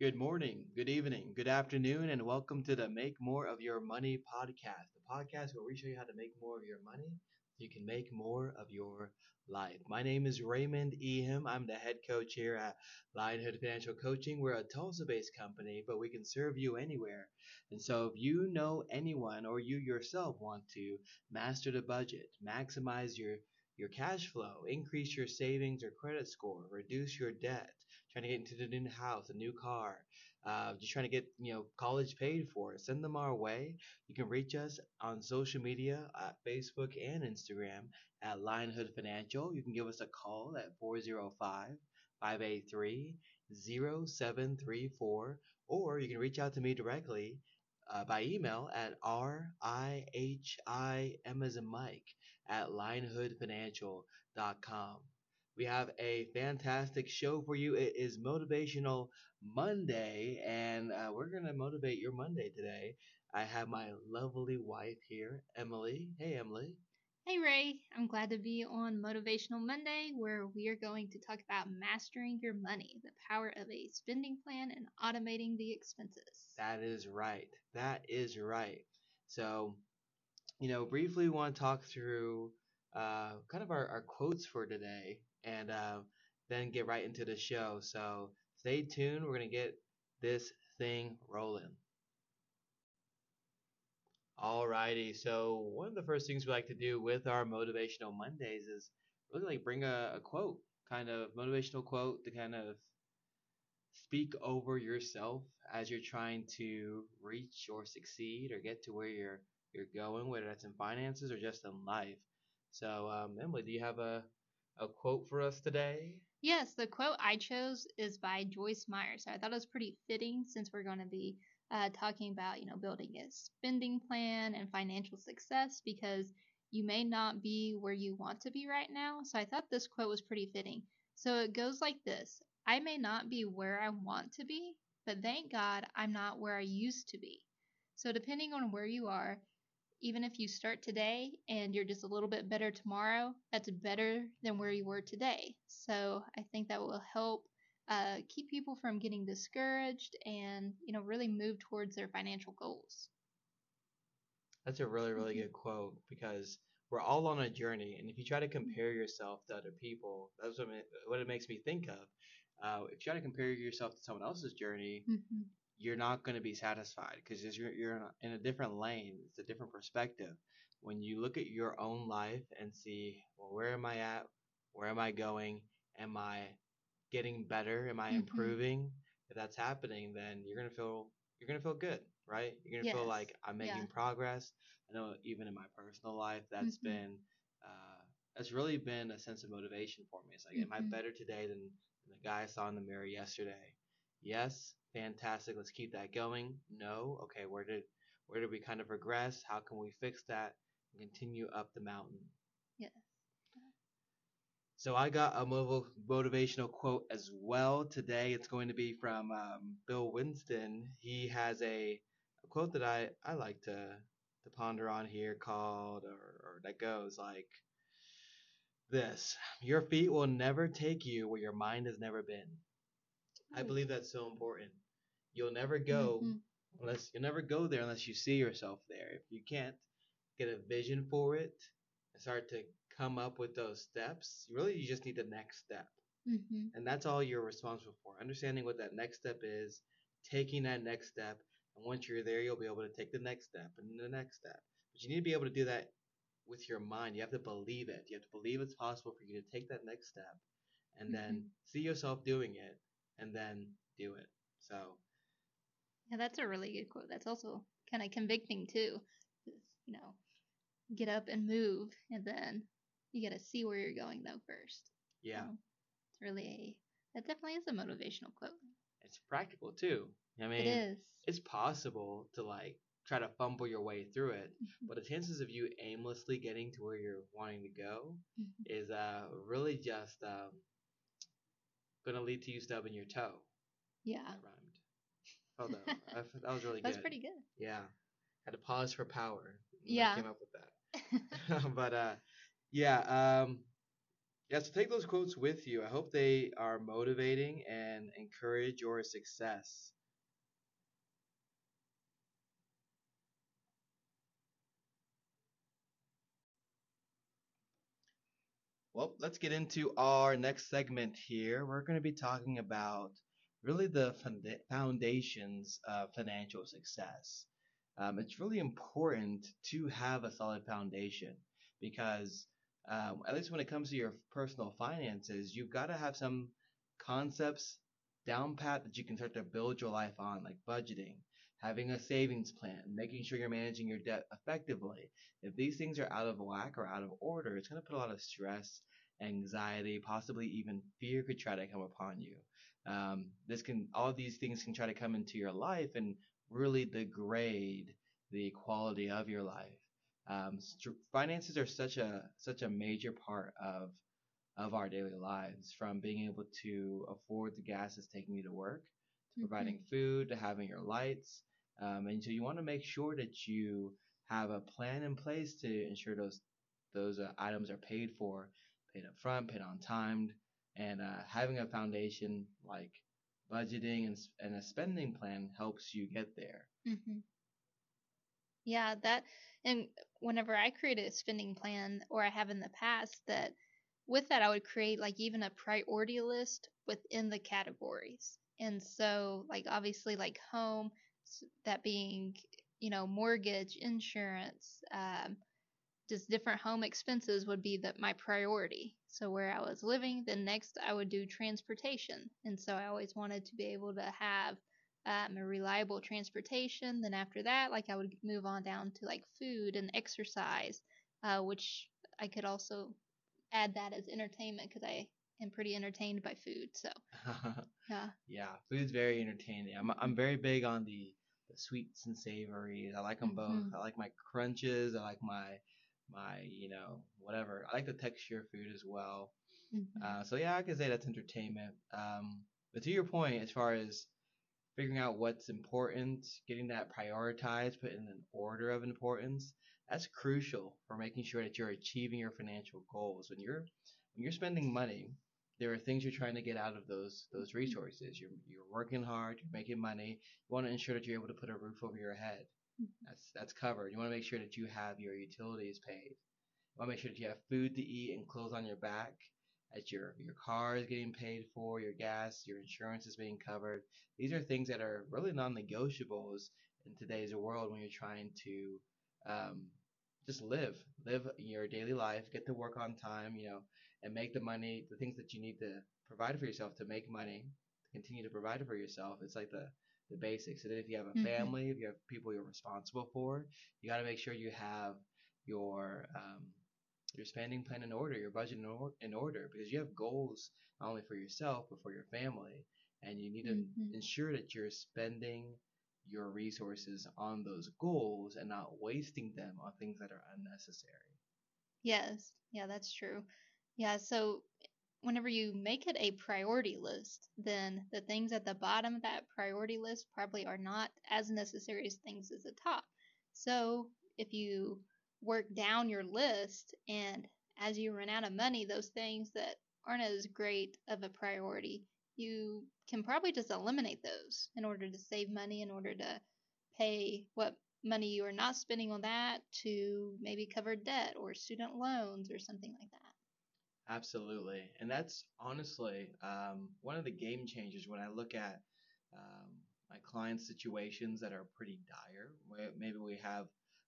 Good morning, good evening, good afternoon, and welcome to the Make More of Your Money podcast, the podcast where we show you how to make more of your money so you can make more of your life. My name is Raymond Ihim. I'm the head coach here at Lionhood Financial Coaching. We're a Tulsa based company, but we can serve you anywhere. And so if you know anyone or you yourself want to master the budget, maximize your your cash flow, increase your savings or credit score, reduce your debt, trying to get into the new house, a new car, uh, just trying to get you know college paid for, send them our way. You can reach us on social media at Facebook and Instagram at Lionhood Financial. You can give us a call at 405 583 0734, or you can reach out to me directly uh, by email at r-i-h-i-m as in Mike at lionhoodfinancial.com. We have a fantastic show for you. It is Motivational Monday, and uh, we're going to motivate your Monday today. I have my lovely wife here, Emily. Hey, Emily. Hey Ray, I'm glad to be on Motivational Monday where we are going to talk about mastering your money, the power of a spending plan and automating the expenses. That is right. That is right. So, you know, briefly we want to talk through uh, kind of our, our quotes for today and uh, then get right into the show. So stay tuned. We're going to get this thing rolling. Alrighty, so one of the first things we like to do with our motivational Mondays is really like bring a, a quote, kind of motivational quote to kind of speak over yourself as you're trying to reach or succeed or get to where you're you're going, whether that's in finances or just in life. So, um, Emily, do you have a a quote for us today? Yes, the quote I chose is by Joyce Meyer. So I thought it was pretty fitting since we're going to be uh, talking about, you know, building a spending plan and financial success because you may not be where you want to be right now. So I thought this quote was pretty fitting. So it goes like this I may not be where I want to be, but thank God I'm not where I used to be. So depending on where you are, even if you start today and you're just a little bit better tomorrow, that's better than where you were today. So I think that will help uh, keep people from getting discouraged and you know really move towards their financial goals. That's a really really mm-hmm. good quote because we're all on a journey, and if you try to compare yourself to other people, that's what it, what it makes me think of. Uh, if you try to compare yourself to someone else's journey, mm-hmm. You're not going to be satisfied because you're you're in a different lane. It's a different perspective. When you look at your own life and see, well, where am I at? Where am I going? Am I getting better? Am I mm-hmm. improving? If that's happening, then you're gonna feel you're gonna feel good, right? You're gonna yes. feel like I'm making yeah. progress. I know even in my personal life, that's mm-hmm. been uh, that's really been a sense of motivation for me. It's like, mm-hmm. am I mm-hmm. better today than, than the guy I saw in the mirror yesterday? Yes, fantastic. Let's keep that going. No, okay. Where did where did we kind of regress? How can we fix that and continue up the mountain? Yes. So I got a motivational quote as well today. It's going to be from um, Bill Winston. He has a, a, quote that I, I like to to ponder on here called or, or that goes like this: Your feet will never take you where your mind has never been. I believe that's so important. You'll never go mm-hmm. unless you'll never go there unless you see yourself there. If you can't get a vision for it and start to come up with those steps, really you just need the next step. Mm-hmm. And that's all you're responsible for. Understanding what that next step is, taking that next step, and once you're there, you'll be able to take the next step and the next step. But you need to be able to do that with your mind. You have to believe it. You have to believe it's possible for you to take that next step and mm-hmm. then see yourself doing it and then do it. So Yeah, that's a really good quote. That's also kind of convicting too. You know, get up and move and then you got to see where you're going though first. Yeah. So it's really a that definitely is a motivational quote. It's practical too. I mean, it is. It's possible to like try to fumble your way through it, mm-hmm. but the chances of you aimlessly getting to where you're wanting to go mm-hmm. is uh really just um gonna lead to you stubbing your toe. Yeah. That rhymed. Hold on. that was really good. That's pretty good. Yeah. Had to pause for power. Yeah. I came up with that. but uh yeah, um, Yeah, so take those quotes with you. I hope they are motivating and encourage your success. Well, let's get into our next segment here. We're going to be talking about really the foundations of financial success. Um, it's really important to have a solid foundation because, um, at least when it comes to your personal finances, you've got to have some concepts down pat that you can start to build your life on, like budgeting, having a savings plan, making sure you're managing your debt effectively. If these things are out of whack or out of order, it's going to put a lot of stress, anxiety, possibly even fear could try to come upon you. Um, this can, all these things can try to come into your life and really degrade the quality of your life. Um, st- finances are such a such a major part of of our daily lives, from being able to afford the gas that's taking you to work, to mm-hmm. providing food, to having your lights, um, and so you want to make sure that you have a plan in place to ensure those those uh, items are paid for, paid up front, paid on time, and uh, having a foundation like budgeting and, and a spending plan helps you get there. Mm-hmm. Yeah, that, and whenever I create a spending plan, or I have in the past, that with that, I would create like even a priority list within the categories. And so, like, obviously, like home, that being, you know, mortgage, insurance, um, just different home expenses would be that my priority. So where I was living, then next I would do transportation. And so I always wanted to be able to have um, a reliable transportation. Then after that, like I would move on down to like food and exercise, uh, which I could also add that as entertainment because I am pretty entertained by food. So yeah, yeah, food's very entertaining. I'm I'm very big on the the sweets and savories. I like them mm-hmm. both. I like my crunches. I like my my you know whatever. I like the texture of food as well. Mm-hmm. Uh, so yeah, I can say that's entertainment. Um, but to your point, as far as figuring out what's important, getting that prioritized, put in an order of importance, that's crucial for making sure that you're achieving your financial goals. When you're when you're spending money, there are things you're trying to get out of those those mm-hmm. resources. You're you're working hard, you're making money. You want to ensure that you're able to put a roof over your head. Mm-hmm. That's that's covered. You want to make sure that you have your utilities paid. You want to make sure that you have food to eat and clothes on your back. That your your car is getting paid for, your gas, your insurance is being covered. These are things that are really non-negotiables in today's world when you're trying to um, just live, live your daily life, get to work on time, you know, and make the money, the things that you need to provide for yourself to make money, to continue to provide for yourself. It's like the the basics. And then if you have a mm-hmm. family, mm-hmm. if you have people you're responsible for, you got to make sure you have your um, your spending plan in order, your budget in, or- in order, because you have goals not only for yourself but for your family, and you need to mm-hmm. ensure that you're spending your resources on those goals and not wasting them on things that are unnecessary. Yes, yeah, that's true. Yeah, so whenever you make it a priority list, then the things at the bottom of that priority list probably are not as necessary as things at the top. So if you work down your list and as you run out of money, those things that aren't as great of a priority, you can probably just eliminate those in order to save money, in order to pay what money you are not spending on that to maybe cover debt or student loans or something like that. Absolutely. And that's honestly um, one of the game changers when I look at um, my client situations that are pretty dire. Maybe we have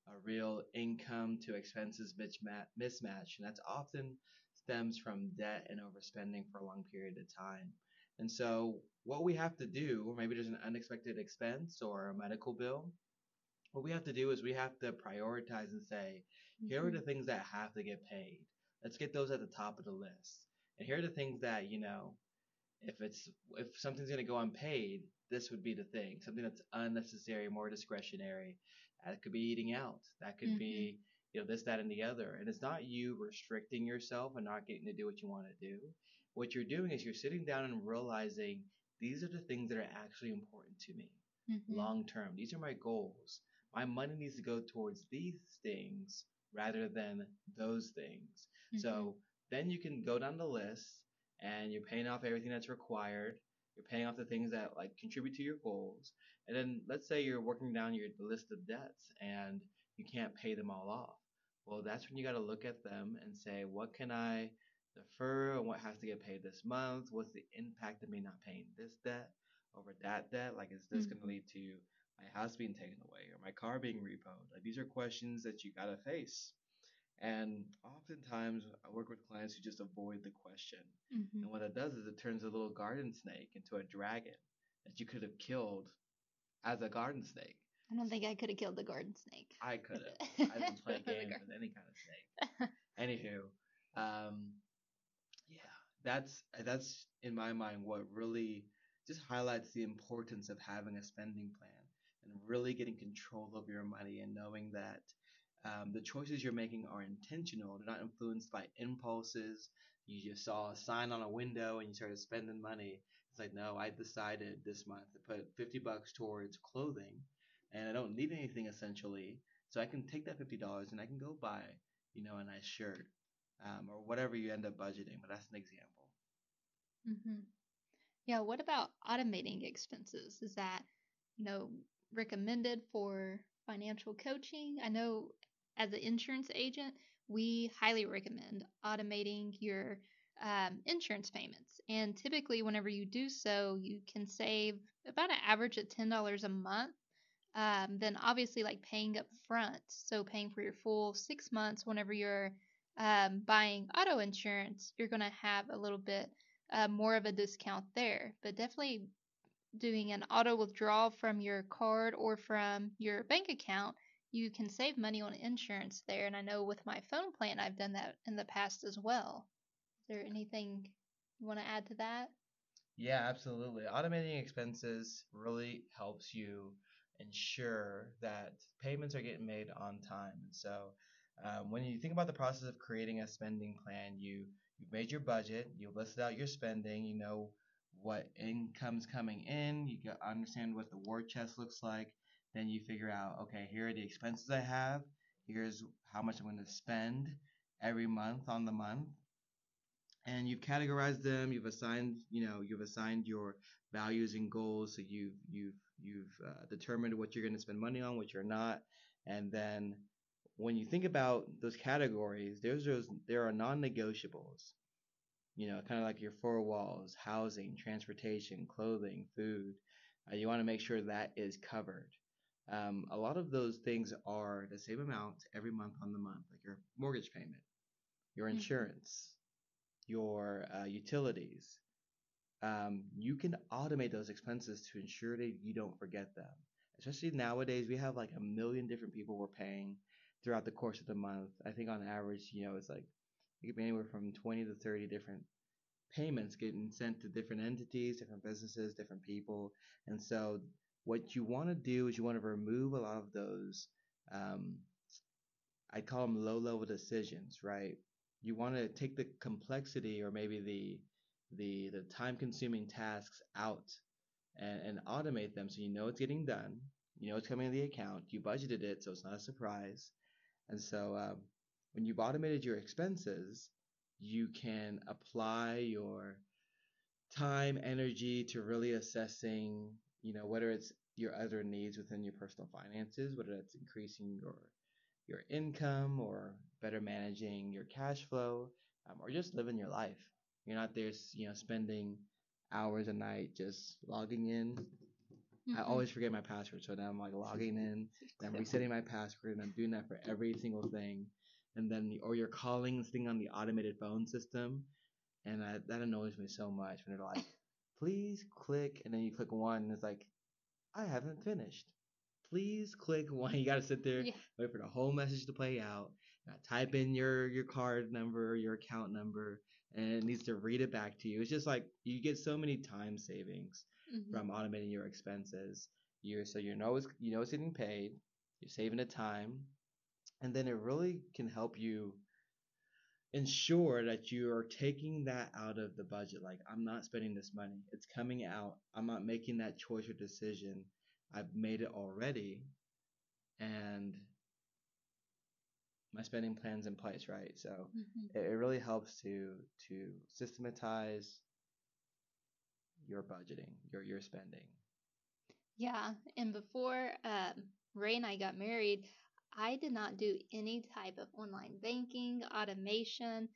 a real income to expenses mismatch, and that's often stems from debt and overspending for a long period of time. And so, what we have to do, or maybe there's an unexpected expense or a medical bill, what we have to do is we have to prioritize and say, mm-hmm. here are the things that have to get paid. Let's get those at the top of the list. And here are the things that, you know, if it's if something's going to go unpaid, this would be the thing. Something that's unnecessary, more discretionary. That could be eating out. That could mm-hmm. be, you know, this, that, and the other. And it's not you restricting yourself and not getting to do what you want to do. What you're doing is you're sitting down and realizing these are the things that are actually important to me mm-hmm. long term. These are my goals. My money needs to go towards these things rather than those things. Mm-hmm. So then you can go down the list and you're paying off everything that's required. You're paying off the things that like contribute to your goals. And then let's say you're working down your list of debts and you can't pay them all off. Well, that's when you got to look at them and say, what can I defer and what has to get paid this month? What's the impact of me not paying this debt over that debt? Like, is this mm-hmm. going to lead to my house being taken away or my car being repoed? Like, these are questions that you got to face. And oftentimes, I work with clients who just avoid the question. Mm-hmm. And what it does is it turns a little garden snake into a dragon that you could have killed as a garden snake. I don't think I could have killed the garden snake. I could have. I didn't play games with any kind of snake. Anywho, um, yeah, that's that's in my mind what really just highlights the importance of having a spending plan and really getting control of your money and knowing that um, the choices you're making are intentional. They're not influenced by impulses. You just saw a sign on a window and you started spending money. It's like, no, I decided this month to put 50 bucks towards clothing and I don't need anything essentially. So I can take that $50 and I can go buy, you know, a nice shirt um, or whatever you end up budgeting. But that's an example. Mm-hmm. Yeah. What about automating expenses? Is that, you know, recommended for financial coaching? I know as an insurance agent, we highly recommend automating your um, insurance payments. And typically, whenever you do so, you can save about an average of $10 a month. Um, then, obviously, like paying up front, so paying for your full six months whenever you're um, buying auto insurance, you're going to have a little bit uh, more of a discount there. But definitely doing an auto withdrawal from your card or from your bank account you can save money on insurance there. And I know with my phone plan, I've done that in the past as well. Is there anything you want to add to that? Yeah, absolutely. Automating expenses really helps you ensure that payments are getting made on time. And so, um, when you think about the process of creating a spending plan, you you've made your budget, you've listed out your spending, you know what income's coming in, you understand what the war chest looks like, then you figure out, okay, here are the expenses I have. Here's how much I'm going to spend every month on the month. And you've categorized them. You've assigned, you know, you've assigned your values and goals. So you've you've you've uh, determined what you're going to spend money on, what you're not. And then when you think about those categories, there's those there are non-negotiables. You know, kind of like your four walls: housing, transportation, clothing, food. Uh, you want to make sure that is covered um, a lot of those things are the same amount every month on the month, like your mortgage payment, your mm-hmm. insurance, mm-hmm. your uh, utilities. Um, you can automate those expenses to ensure that you don't forget them. Especially nowadays, we have like a million different people we're paying throughout the course of the month. I think on average, you know, it's like it could be anywhere from 20 to 30 different payments getting sent to different entities, different businesses, different people. And so what you want to do is you want to remove a lot of those um, i call them low level decisions right? You want to take the complexity or maybe the the the time consuming tasks out and, and automate them so you know it's getting done you know it's coming in the account you budgeted it so it's not a surprise. And so um, when you've automated your expenses you can apply your time energy to really assessing you know whether it's your other needs within your personal finances whether that's increasing your your income or better managing your cash flow um, or just living your life. You're not there you know spending hours a night just logging in. Mm-hmm. i always forget my password so now i'm like logging in and i'm resetting my password and i'm doing that for every single thing. And then or you're calling this thing on the automated phone system and I, that annoys me so much when they're like please click, and then you click one, and it's like, I haven't finished. Please click one. You got to sit there, yeah. wait for the whole message to play out. type in your your card number, your account number, and it needs to read it back to you. It's just like you get so many time savings mm-hmm. from automating your expenses. You're so you know it's you know it's getting paid. You're saving the time, and then it really can help you ensure that you are taking that out of the budget. Like, I'm not spending this money. It's coming out. I'm not making that choice or decision. I've made it already. And my spending plans in place, right? So Mhm. it, it really helps to to systematize your budgeting, your your spending. Yeah, and before um, Ray and I got married, I did not do any type of online banking, automation,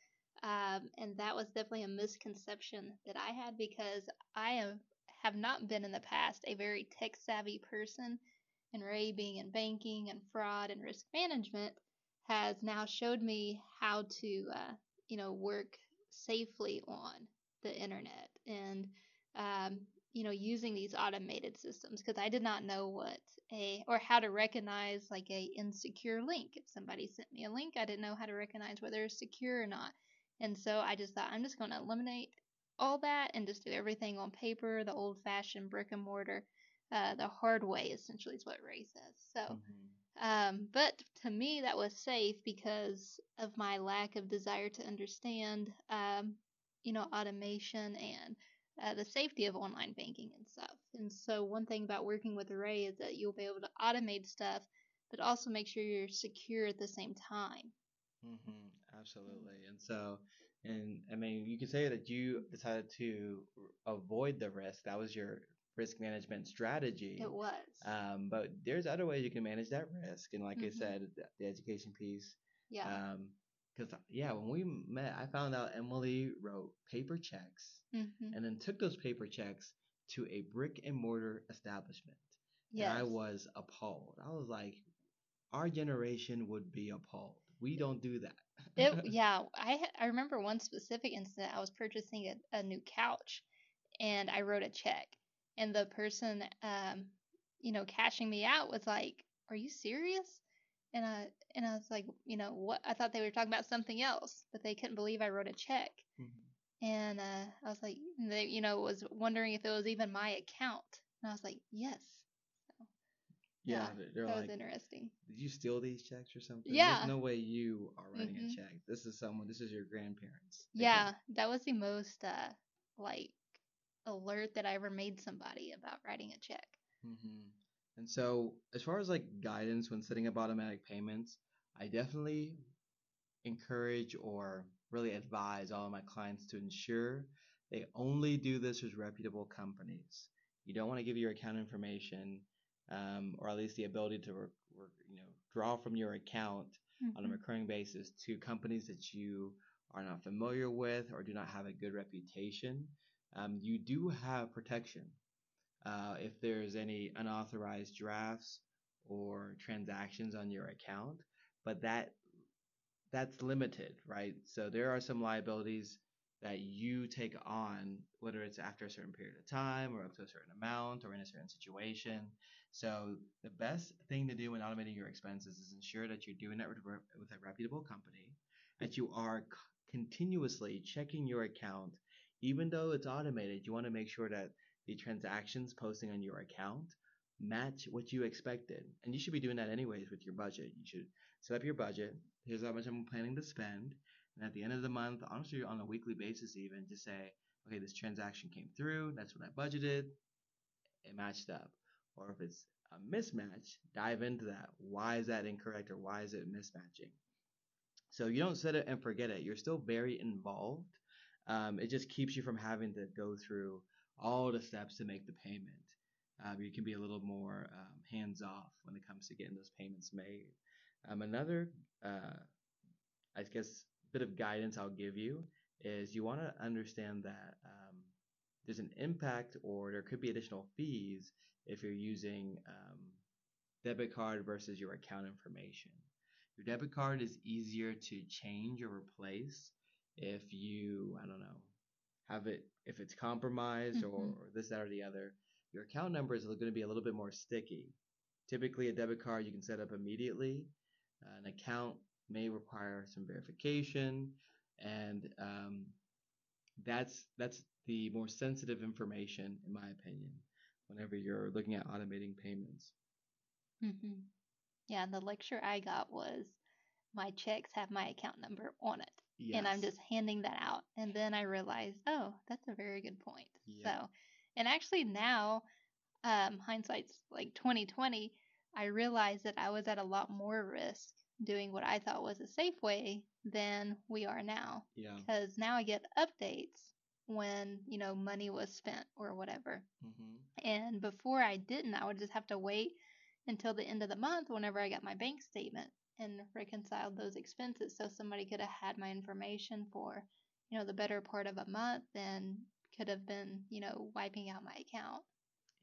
um, and that was definitely a misconception that I had because I am, have not been in the past a very tech savvy person, and Ray being in banking and fraud and risk management has now showed me how to, uh, you know, work safely on the internet. And um, you know, using these automated systems because I did not know what a or how to recognize like a insecure link. If somebody sent me a link, I didn't know how to recognize whether it's secure or not. And so I just thought I'm just going to eliminate all that and just do everything on paper, the old-fashioned brick and mortar, uh, the hard way essentially is what Ray says. So, Mhm. um, but to me that was safe because of my lack of desire to understand, um, you know, automation and uh, the safety of online banking and stuff. And so, one thing about working with Ray is that you'll be able to automate stuff, but also make sure you're secure at the same time. Mm-hmm, Absolutely. And so, and I mean, you could say that you decided to avoid the risk. That was your risk management strategy. It was. Um, but there's other ways you can manage that risk. And like I Mhm. said, the, the education piece. yeah. Um, because yeah, when we met, I found out Emily wrote paper checks hmm and then took those paper checks to a brick and mortar establishment. Yes. And I was appalled. I was like, our generation would be appalled. We don't do that. It, yeah, I I remember one specific incident. I was purchasing a, a new couch, and I wrote a check, and the person, um, you know, cashing me out was like, "Are you serious?" And I and I was like, you know, what? I thought they were talking about something else, but they couldn't believe I wrote a check, Mhm. and uh, I was like, they, you know, was wondering if it was even my account, and I was like, yes. yeah, Yeah, they're that like, was interesting. did you steal these checks or something? Yeah. There's no way you are writing Mhm. a check. This is someone. This is your grandparents. They Yeah, that was the most uh like alert that I ever made somebody about writing a check. hmm And so, as far as like guidance when setting up automatic payments, I definitely encourage or really advise all of my clients to ensure they only do this with reputable companies. You don't want to give your account information, um, or at least the ability to work, work, you know, draw from your account on a Mhm. recurring basis to companies that you are not familiar with or do not have a good reputation. Um, you do have protection uh, if there's any unauthorized drafts or transactions on your account, but that that's limited, right? So there are some liabilities that you take on, whether it's after a certain period of time or up to a certain amount or in a certain situation. So the best thing to do when automating your expenses is ensure that you're doing that with, a reputable company, that you are continuously checking your account, even though it's automated. You want to make sure that the transactions posting on your account match what you expected, and you should be doing that anyways with your budget. You should set up your budget. Here's how much I'm planning to spend. And at the end of the month, honestly, on a weekly basis, even just say, okay, this transaction came through. That's what I budgeted. It matched up. Or if it's a mismatch, dive into that. Why is that incorrect or why is it mismatching? So you don't set it and forget it. You're still very involved. Um, it just keeps you from having to go through all the steps to make the payment. Um, you can be a little more um, hands off when it comes to getting those payments made. Um, another, uh, I guess, bit of guidance I'll give you is you want to understand that um, there's an impact or there could be additional fees if you're using um, debit card versus your account information. Your debit card is easier to change or replace if you, I don't know, have it, if it's compromised or, Mhm. or this, that, or the other. Your account number is going to be a little bit more sticky. Typically, a debit card you can set up immediately. Uh, an account may require some verification, and um, that's that's the more sensitive information, in my opinion, whenever you're looking at automating payments. Mhm. Yeah, and the lecture I got was my checks have my account number on it. And I'm just handing that out. And then I realized, oh, that's a very good point. Yep. So, and actually now, um, hindsight's like 2020, I realized that I was at a lot more risk doing what I thought was a safe way than we are now. Yeah. Because now I get updates when, you know, money was spent or whatever. hmm And before I didn't, I would just have to wait until the end of the month whenever I got my bank statement and reconciled those expenses so somebody could have had my information for, you know, the better part of a month and could have been, you know, wiping out my account.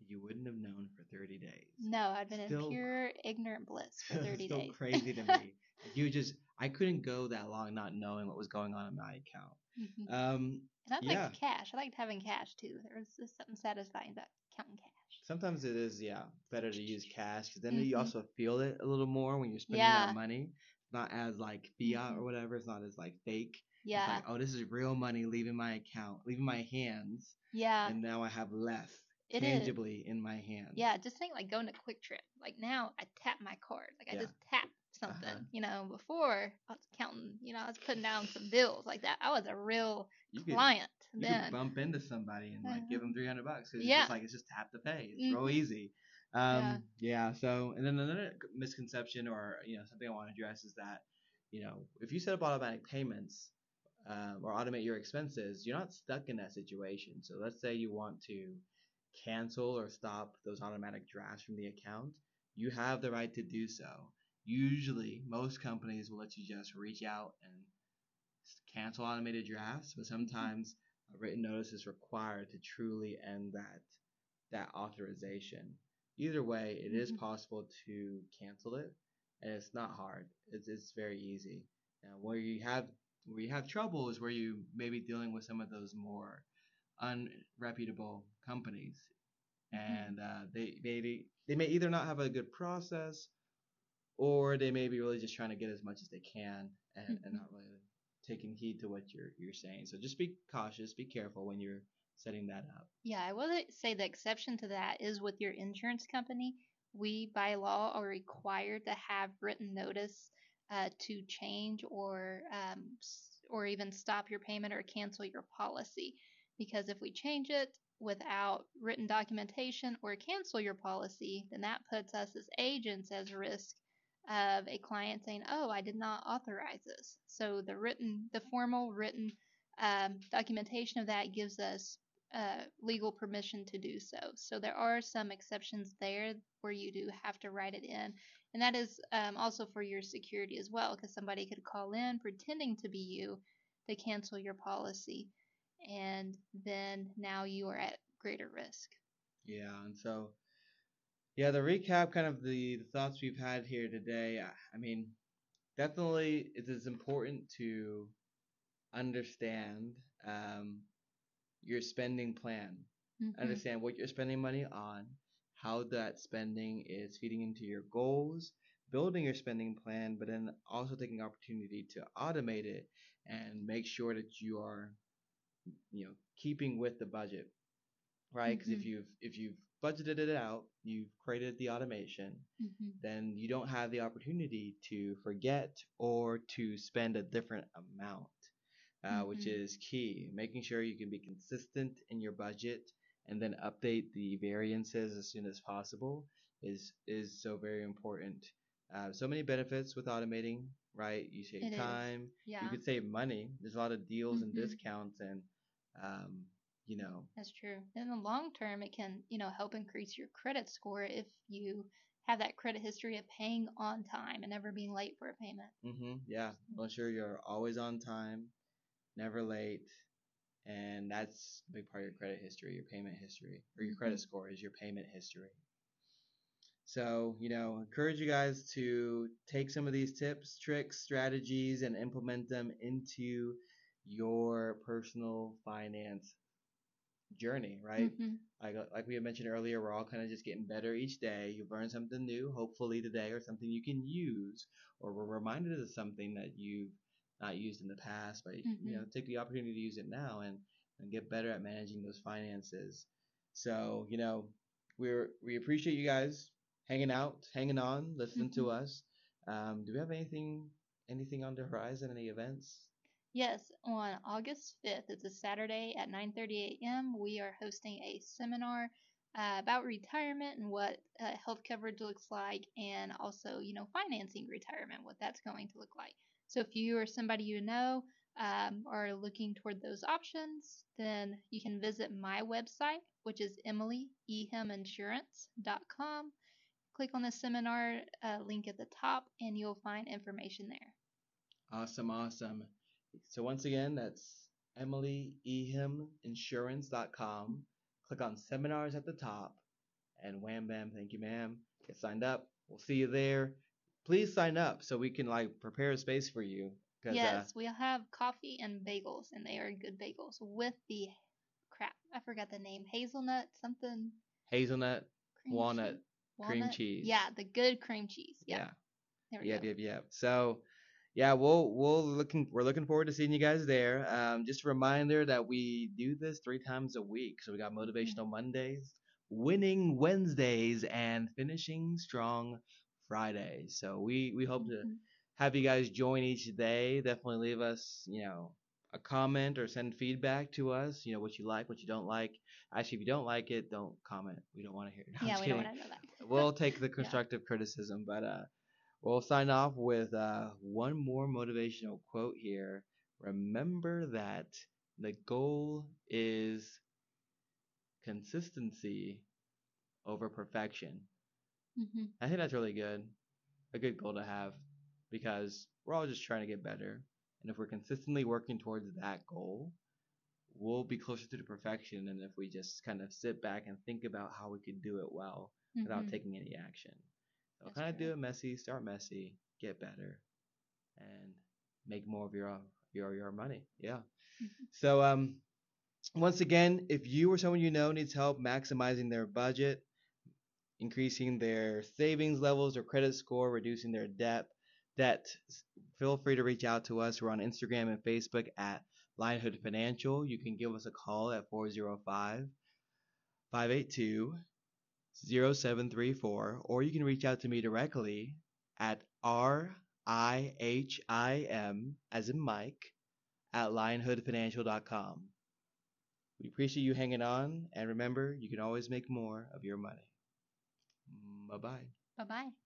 You wouldn't have known for 30 days. No, I'd been Still- in pure ignorant bliss for 30 Still days. crazy to me. You just, I couldn't go that long not knowing what was going on in my account. Mhm. Um, And I yeah. liked cash. I liked having cash too. There was just something satisfying about counting cash. Sometimes it is, yeah, better to use cash because then you Mhm. also feel it a little more when you're spending Yeah. that money. It's not as like fiat Mhm. or whatever. It's not as like fake. It's Yeah, like, oh, this is real money leaving my account, leaving my hands, yeah, and now I have less it is. tangibly in my hands. Yeah, just think like going to QuikTrip. Like now, I tap my card. Like I Yeah. just tap something. Uh-huh. You know, before I was counting. You know, I was putting down some bills like that. I was a real you could, you then. could bump into somebody and like give Uh-huh. them 300 bucks Yeah. it's just like it's just tap to pay. It's real Mhm. easy. Um, Yeah. yeah. So, and then another misconception or you know something I want to address is that you know if you set up automatic payments um, or automate your expenses, you're not stuck in that situation. So let's say you want to cancel or stop those automatic drafts from the account, you have the right to do so. Usually, most companies will let you just reach out and cancel automated drafts, but sometimes a written notice is required to truly end that that authorization. Either way, it is Mhm. possible to cancel it, and it's not hard. It's it's very easy. Now, where you have where you have trouble is where you may be dealing with some of those more unreputable companies, Mhm. and uh, they maybe they may either not have a good process, or they may be really just trying to get as much as they can and, and Mhm. not really taking heed to what you're you're saying. So just be cautious, be careful when you're setting that up. Yeah, I will say the exception to that is with your insurance company. We, by law, are required to have written notice uh, to change or um, or even stop your payment or cancel your policy. Because if we change it without written documentation or cancel your policy, then that puts us as agents as risk of a client saying, "Oh, I did not authorize this." So the written, the formal written um, documentation of that gives us uh, legal permission to do so. So there are some exceptions there where you do have to write it in, and that is um, also for your security as well, because somebody could call in pretending to be you to cancel your policy, and then now you are at greater risk. Yeah, and so yeah, the recap, kind of the, the thoughts we've had here today. I- I mean, definitely it is important to understand um, your spending plan. Mhm. Understand what you're spending money on, how that spending is feeding into your goals, building your spending plan, but then also taking opportunity to automate it and make sure that you are, you know, keeping with the budget, right? Because if Mhm. you've if you've budgeted it out, you've created the automation, Mhm. then you don't have the opportunity to forget or to spend a different amount, uh, which Mhm. is key. Making sure you can be consistent in your budget and then update the variances as soon as possible is is so very important. Uh, so many benefits with automating, right? You save It time, Yeah, you could save money. There's a lot of deals and Mhm. discounts, and um, you know, that's true. In the long term, it can you know help increase your credit score if you have that credit history of paying on time and never being late for a payment. Mm-hmm. yeah, make sure you're always on time, never late, and that's a big part of your credit history, your payment history, or your credit Mhm. score is your payment history. So, you know, encourage you guys to take some of these tips, tricks, strategies, and implement them into your personal finance journey, right? Mhm. Like, like we had mentioned earlier, we're all kind of just getting better each day. You've learned something new, hopefully today, or something you can use, or we're reminded of something that you've not used in the past, but you know, take the opportunity to use it now and, and get better at managing those finances. So, you know, we're we appreciate you guys hanging out, hanging on, listening to Mhm. us. Um, do we have anything anything on the horizon? Any events? Yes, on August 5th, it's a Saturday at 9:30 a.m. We are hosting a seminar uh, about retirement and what uh, health coverage looks like, and also, you know, financing retirement, what that's going to look like. So if you or somebody you know um, are looking toward those options, then you can visit my website, which is emilyehamininsurance.com. Click on the seminar uh, link at the top, and you'll find information there. Awesome, awesome. So once again, that's EmilyIhimInsurance.com. Click on seminars at the top, and wham bam, thank you, ma'am. Get signed up. We'll see you there. Please sign up so we can like prepare a space for you. 'cause, Yes, uh, we'll have coffee and bagels, and they are good bagels with the crap. I forgot the name. Hazelnut something. hazelnut, Cream walnut, cheese? cream Walnut? cheese. Yeah, the good cream cheese. Yeah. yeah. There we Yep, go. yep, yep. So, yeah, we'll we'll looking we're looking forward to seeing you guys there. Um, just a reminder that we do this three times a week. So we got motivational Mondays, winning Wednesdays, and finishing strong Fridays. So we we hope to Mhm. have you guys join each day. Definitely leave us, you know, a comment or send feedback to us. You know what you like, what you don't like. Actually, if you don't like it, don't comment. We don't want to hear it. No, Yeah, we don't want to know that. we'll take the constructive criticism, but uh, we'll sign off with uh, one more motivational quote here. Remember that the goal is consistency over perfection. Mhm. I think that's really good, a good goal to have, because we're all just trying to get better, and if we're consistently working towards that goal, we'll be closer to the perfection than if we just kind of sit back and think about how we could do it well without Mhm. taking any action. So That's kind of do it messy, start messy, get better, and make more of your own- your your money. Yeah. So um, once again, if you or someone you know needs help maximizing their budget, increasing their savings levels or credit score, reducing their debt, debt, feel free to reach out to us. We're on Instagram and Facebook at Lionhood Financial. You can give us a call at 405 582 0734, or you can reach out to me directly at R I H I M, as in Mike, at lionhoodfinancial.com. We appreciate you hanging on, and remember, you can always make more of your money. Bye bye. Bye bye.